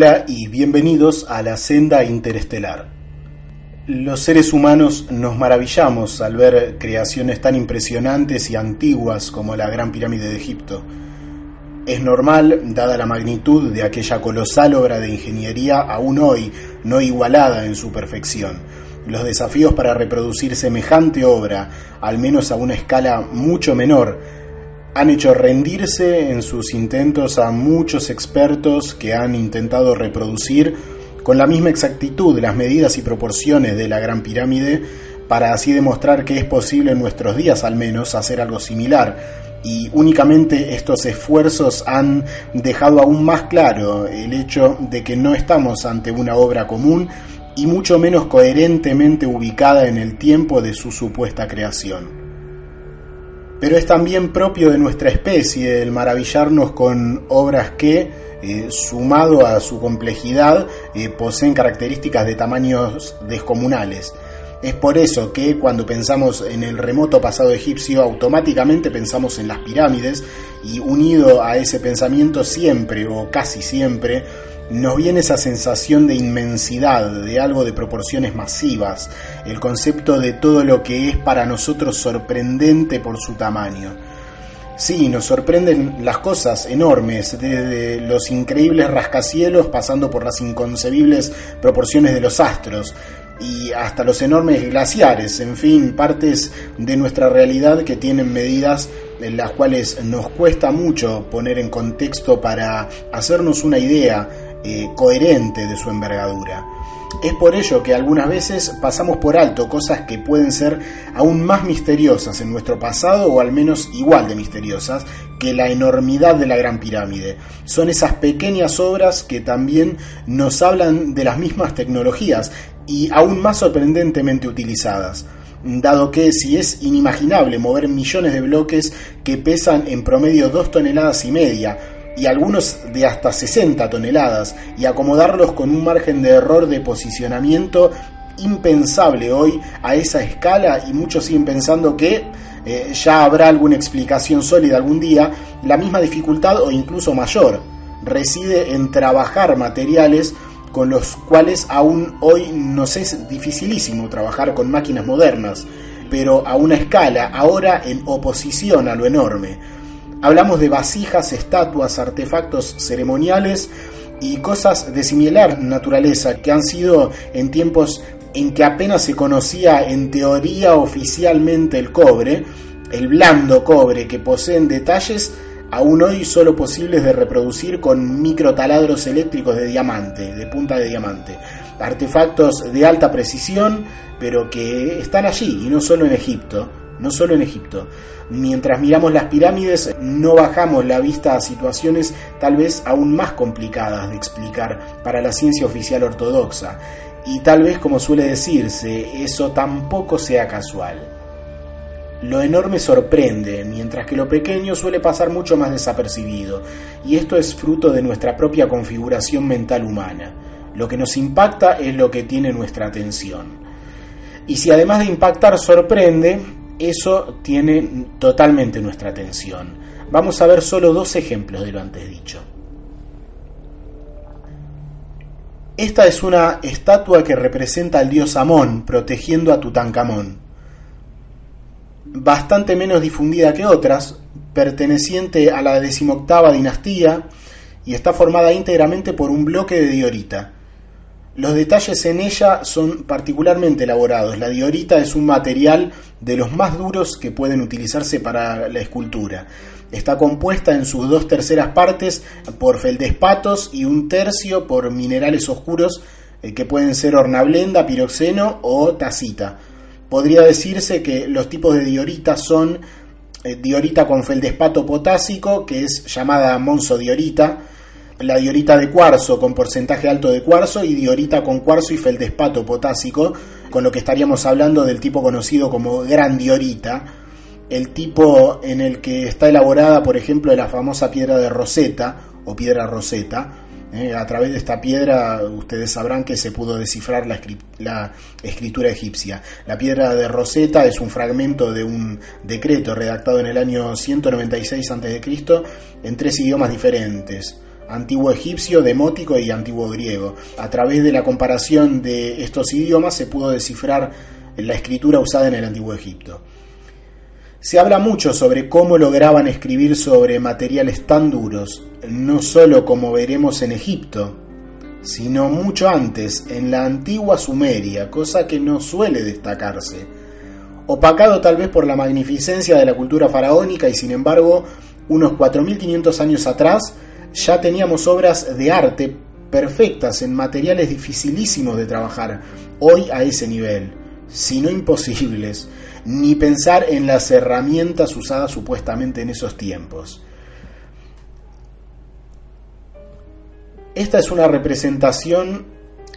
Hola y bienvenidos a la senda interestelar. Los seres humanos nos maravillamos al ver creaciones tan impresionantes y antiguas como la Gran Pirámide de Egipto. Es normal, dada la magnitud de aquella colosal obra de ingeniería aún hoy no igualada en su perfección. Los desafíos para reproducir semejante obra, al menos a una escala mucho menor, han hecho rendirse en sus intentos a muchos expertos que han intentado reproducir con la misma exactitud las medidas y proporciones de la Gran Pirámide para así demostrar que es posible en nuestros días al menos hacer algo similar. Y únicamente estos esfuerzos han dejado aún más claro el hecho de que no estamos ante una obra común y mucho menos coherentemente ubicada en el tiempo de su supuesta creación pero es también propio de nuestra especie el maravillarnos con obras que, eh, sumado a su complejidad, eh, poseen características de tamaños descomunales. Es por eso que cuando pensamos en el remoto pasado egipcio, automáticamente pensamos en las pirámides y unido a ese pensamiento siempre o casi siempre nos viene esa sensación de inmensidad, de algo de proporciones masivas, el concepto de todo lo que es para nosotros sorprendente por su tamaño. Sí, nos sorprenden las cosas enormes, desde los increíbles rascacielos pasando por las inconcebibles proporciones de los astros y hasta los enormes glaciares, en fin, partes de nuestra realidad que tienen medidas en las cuales nos cuesta mucho poner en contexto para hacernos una idea coherente de su envergadura. Es por ello que algunas veces pasamos por alto cosas que pueden ser aún más misteriosas en nuestro pasado o al menos igual de misteriosas que la enormidad de la Gran Pirámide. Son esas pequeñas obras que también nos hablan de las mismas tecnologías y aún más sorprendentemente utilizadas dado que si es inimaginable mover millones de bloques que pesan en promedio dos toneladas y media, y algunos de hasta 60 toneladas y acomodarlos con un margen de error de posicionamiento impensable hoy a esa escala y muchos siguen pensando que eh, ya habrá alguna explicación sólida algún día, la misma dificultad o incluso mayor. Reside en trabajar materiales con los cuales aún hoy nos es dificilísimo trabajar con máquinas modernas, pero a una escala ahora en oposición a lo enorme Hablamos de vasijas, estatuas, artefactos ceremoniales y cosas de similar naturaleza que han sido en tiempos en que apenas se conocía en teoría oficialmente el cobre, el blando cobre que poseen detalles aún hoy solo posibles de reproducir con microtaladros eléctricos de diamante, de punta de diamante. Artefactos de alta precisión, pero que están allí y no solo en Egipto, no solo en Egipto. Mientras miramos las pirámides, no bajamos la vista a situaciones tal vez aún más complicadas de explicar para la ciencia oficial ortodoxa. Y tal vez, como suele decirse, eso tampoco sea casual. Lo enorme sorprende, mientras que lo pequeño suele pasar mucho más desapercibido, y esto es fruto de nuestra propia configuración mental humana. Lo que nos impacta es lo que tiene nuestra atención. Y si además de impactar sorprende, eso tiene totalmente nuestra atención. Vamos a ver solo dos ejemplos de lo antes dicho. Esta es una estatua que representa al dios Amón protegiendo a Tutankamón. Bastante menos difundida que otras, perteneciente a la decimoctava dinastía y está formada íntegramente por un bloque de diorita. Los detalles en ella son particularmente elaborados. La diorita es un material de los más duros que pueden utilizarse para la escultura. Está compuesta en sus dos terceras partes por feldespatos y un tercio por minerales oscuros eh, que pueden ser ornablenda, piroxeno o tacita. Podría decirse que los tipos de diorita son eh, diorita con feldespato potásico, que es llamada monzodiorita, la diorita de cuarzo con porcentaje alto de cuarzo y diorita con cuarzo y feldespato potásico, con lo que estaríamos hablando del tipo conocido como gran diorita, el tipo en el que está elaborada, por ejemplo, la famosa piedra de Rosetta o piedra Rosetta. Eh, a través de esta piedra ustedes sabrán que se pudo descifrar la, la, escritura egipcia. La piedra de Rosetta es un fragmento de un decreto redactado en el año 196 a.C. en tres idiomas diferentes antiguo egipcio, demótico y antiguo griego. A través de la comparación de estos idiomas se pudo descifrar la escritura usada en el antiguo Egipto. Se habla mucho sobre cómo lograban escribir sobre materiales tan duros, no solo como veremos en Egipto, sino mucho antes, en la antigua Sumeria, cosa que no suele destacarse. Opacado tal vez por la magnificencia de la cultura faraónica y sin embargo, unos 4.500 años atrás, ya teníamos obras de arte perfectas en materiales dificilísimos de trabajar, hoy a ese nivel, si no imposibles, ni pensar en las herramientas usadas supuestamente en esos tiempos. Esta es una representación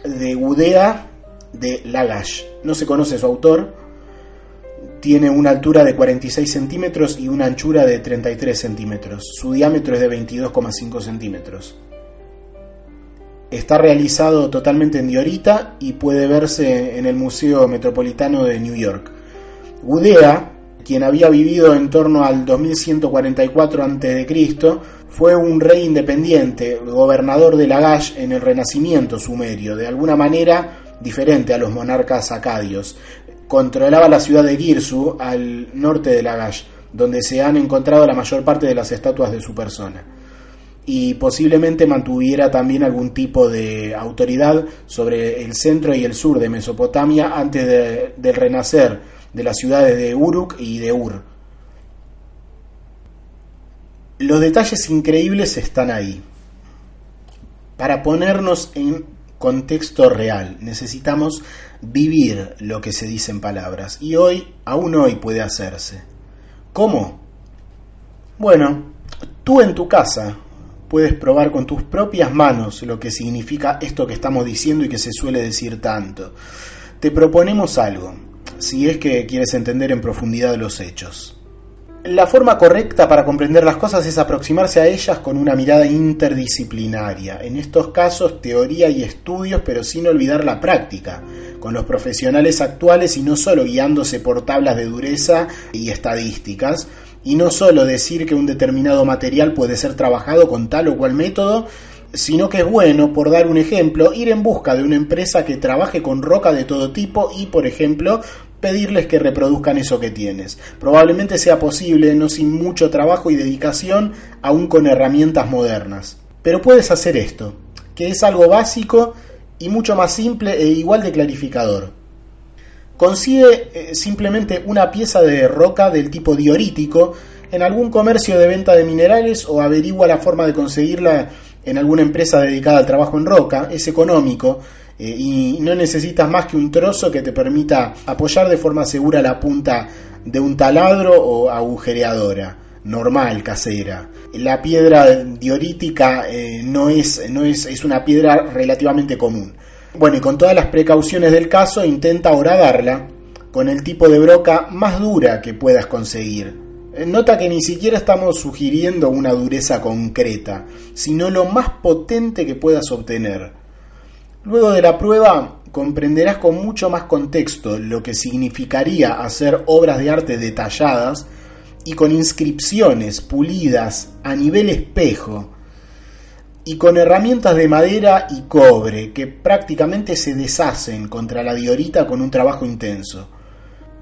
de Gudea de Lagash. No se conoce su autor. Tiene una altura de 46 centímetros y una anchura de 33 centímetros. Su diámetro es de 22,5 centímetros. Está realizado totalmente en diorita y puede verse en el Museo Metropolitano de New York. Gudea, quien había vivido en torno al 2144 a.C., fue un rey independiente, gobernador de Lagash en el Renacimiento sumerio, de alguna manera diferente a los monarcas acadios. Controlaba la ciudad de Girsu, al norte de Lagash, donde se han encontrado la mayor parte de las estatuas de su persona. Y posiblemente mantuviera también algún tipo de autoridad sobre el centro y el sur de Mesopotamia antes del renacer de las ciudades de Uruk y de Ur los detalles increíbles están ahí. Para ponernos en contexto real, necesitamos vivir lo que se dice en palabras. Y hoy, aún hoy puede hacerse. ¿Cómo? Bueno, tú en tu casa puedes probar con tus propias manos lo que significa esto que estamos diciendo y que se suele decir tanto. Te proponemos algo, si es que quieres entender en profundidad los hechos. La forma correcta para comprender las cosas es aproximarse a ellas con una mirada interdisciplinaria. En estos casos, teoría y estudios, pero sin olvidar la práctica, con los profesionales actuales y no solo guiándose por tablas de dureza y estadísticas, y no solo decir que un determinado material puede ser trabajado con tal o cual método, sino que es bueno, por dar un ejemplo, ir en busca de una empresa que trabaje con roca de todo tipo y, por ejemplo, pedirles que reproduzcan eso que tienes. Probablemente sea posible, no sin mucho trabajo y dedicación, aún con herramientas modernas. Pero puedes hacer esto, que es algo básico y mucho más simple e igual de clarificador. Consigue eh, simplemente una pieza de roca del tipo diorítico en algún comercio de venta de minerales o averigua la forma de conseguirla en alguna empresa dedicada al trabajo en roca, es económico eh, y no necesitas más que un trozo que te permita apoyar de forma segura la punta de un taladro o agujereadora normal, casera. La piedra diorítica eh, no, es, no es, es una piedra relativamente común. Bueno, y con todas las precauciones del caso, intenta horadarla con el tipo de broca más dura que puedas conseguir. Eh, nota que ni siquiera estamos sugiriendo una dureza concreta, sino lo más potente que puedas obtener. Luego de la prueba comprenderás con mucho más contexto lo que significaría hacer obras de arte detalladas y con inscripciones pulidas a nivel espejo y con herramientas de madera y cobre que prácticamente se deshacen contra la diorita con un trabajo intenso.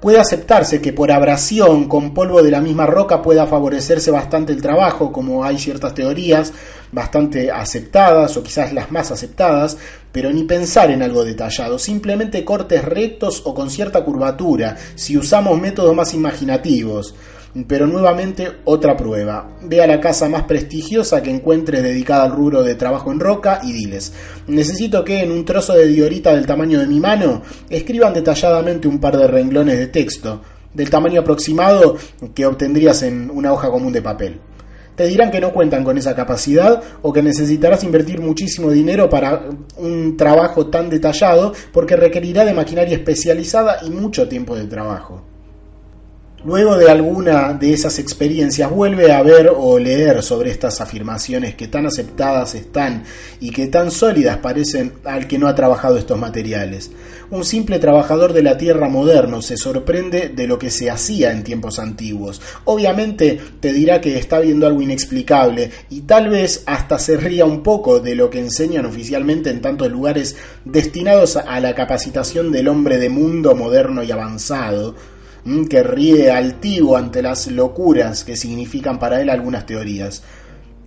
Puede aceptarse que por abrasión con polvo de la misma roca pueda favorecerse bastante el trabajo, como hay ciertas teorías bastante aceptadas o quizás las más aceptadas, pero ni pensar en algo detallado, simplemente cortes rectos o con cierta curvatura, si usamos métodos más imaginativos. Pero nuevamente otra prueba. Ve a la casa más prestigiosa que encuentres dedicada al rubro de trabajo en roca y diles, necesito que en un trozo de diorita del tamaño de mi mano escriban detalladamente un par de renglones de texto, del tamaño aproximado que obtendrías en una hoja común de papel. Te dirán que no cuentan con esa capacidad o que necesitarás invertir muchísimo dinero para un trabajo tan detallado porque requerirá de maquinaria especializada y mucho tiempo de trabajo. Luego de alguna de esas experiencias vuelve a ver o leer sobre estas afirmaciones que tan aceptadas están y que tan sólidas parecen al que no ha trabajado estos materiales. Un simple trabajador de la tierra moderno se sorprende de lo que se hacía en tiempos antiguos. Obviamente te dirá que está viendo algo inexplicable y tal vez hasta se ría un poco de lo que enseñan oficialmente en tantos lugares destinados a la capacitación del hombre de mundo moderno y avanzado que ríe altivo ante las locuras que significan para él algunas teorías.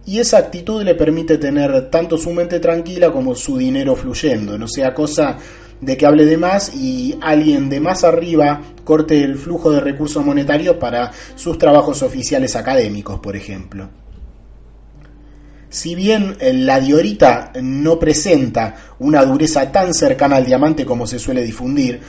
Y esa actitud le permite tener tanto su mente tranquila como su dinero fluyendo, no sea cosa de que hable de más y alguien de más arriba corte el flujo de recursos monetarios para sus trabajos oficiales académicos, por ejemplo. Si bien la diorita no presenta una dureza tan cercana al diamante como se suele difundir,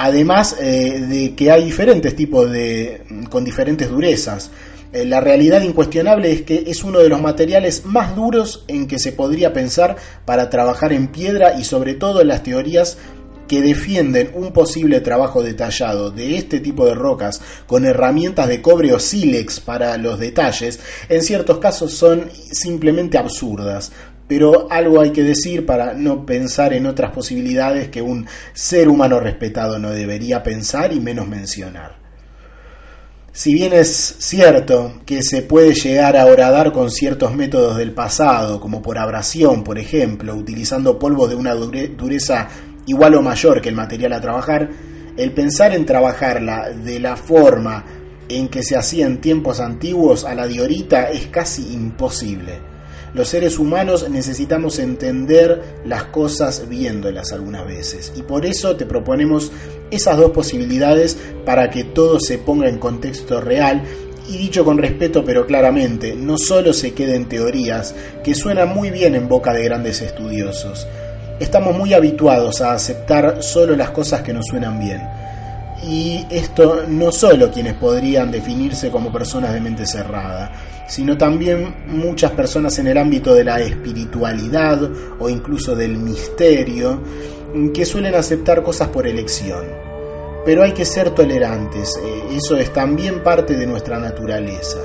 Además eh, de que hay diferentes tipos de. con diferentes durezas. Eh, la realidad incuestionable es que es uno de los materiales más duros en que se podría pensar para trabajar en piedra y sobre todo en las teorías que defienden un posible trabajo detallado de este tipo de rocas con herramientas de cobre o sílex para los detalles, en ciertos casos son simplemente absurdas, pero algo hay que decir para no pensar en otras posibilidades que un ser humano respetado no debería pensar y menos mencionar. Si bien es cierto que se puede llegar a horadar con ciertos métodos del pasado, como por abrasión, por ejemplo, utilizando polvo de una dureza igual o mayor que el material a trabajar, el pensar en trabajarla de la forma en que se hacía en tiempos antiguos a la diorita es casi imposible los seres humanos necesitamos entender las cosas viéndolas algunas veces. Y por eso te proponemos esas dos posibilidades para que todo se ponga en contexto real y dicho con respeto pero claramente, no solo se queden teorías que suenan muy bien en boca de grandes estudiosos. Estamos muy habituados a aceptar solo las cosas que nos suenan bien. Y esto no solo quienes podrían definirse como personas de mente cerrada, sino también muchas personas en el ámbito de la espiritualidad o incluso del misterio, que suelen aceptar cosas por elección. Pero hay que ser tolerantes, eh, eso es también parte de nuestra naturaleza.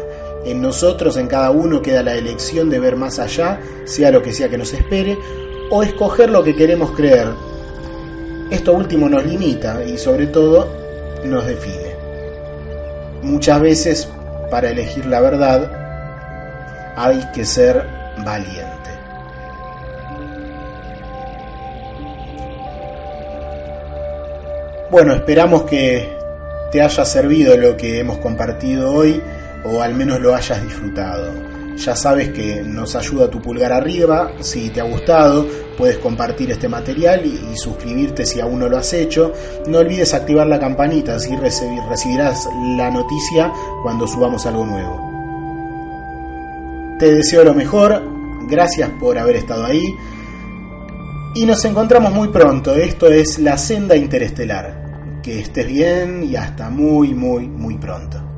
En nosotros, en cada uno, queda la elección de ver más allá, sea lo que sea que nos espere, o escoger lo que queremos creer. Esto último nos limita y sobre todo nos define. Muchas veces, para elegir la verdad, hay que ser valiente. Bueno, esperamos que te haya servido lo que hemos compartido hoy o al menos lo hayas disfrutado. Ya sabes que nos ayuda tu pulgar arriba, si te ha gustado puedes compartir este material y, suscribirte si aún no lo has hecho. No olvides activar la campanita, así recibirás la noticia cuando subamos algo nuevo. Te deseo lo mejor, gracias por haber estado ahí y nos encontramos muy pronto. Esto es La Senda Interestelar. Que estés bien y hasta muy, muy, muy pronto.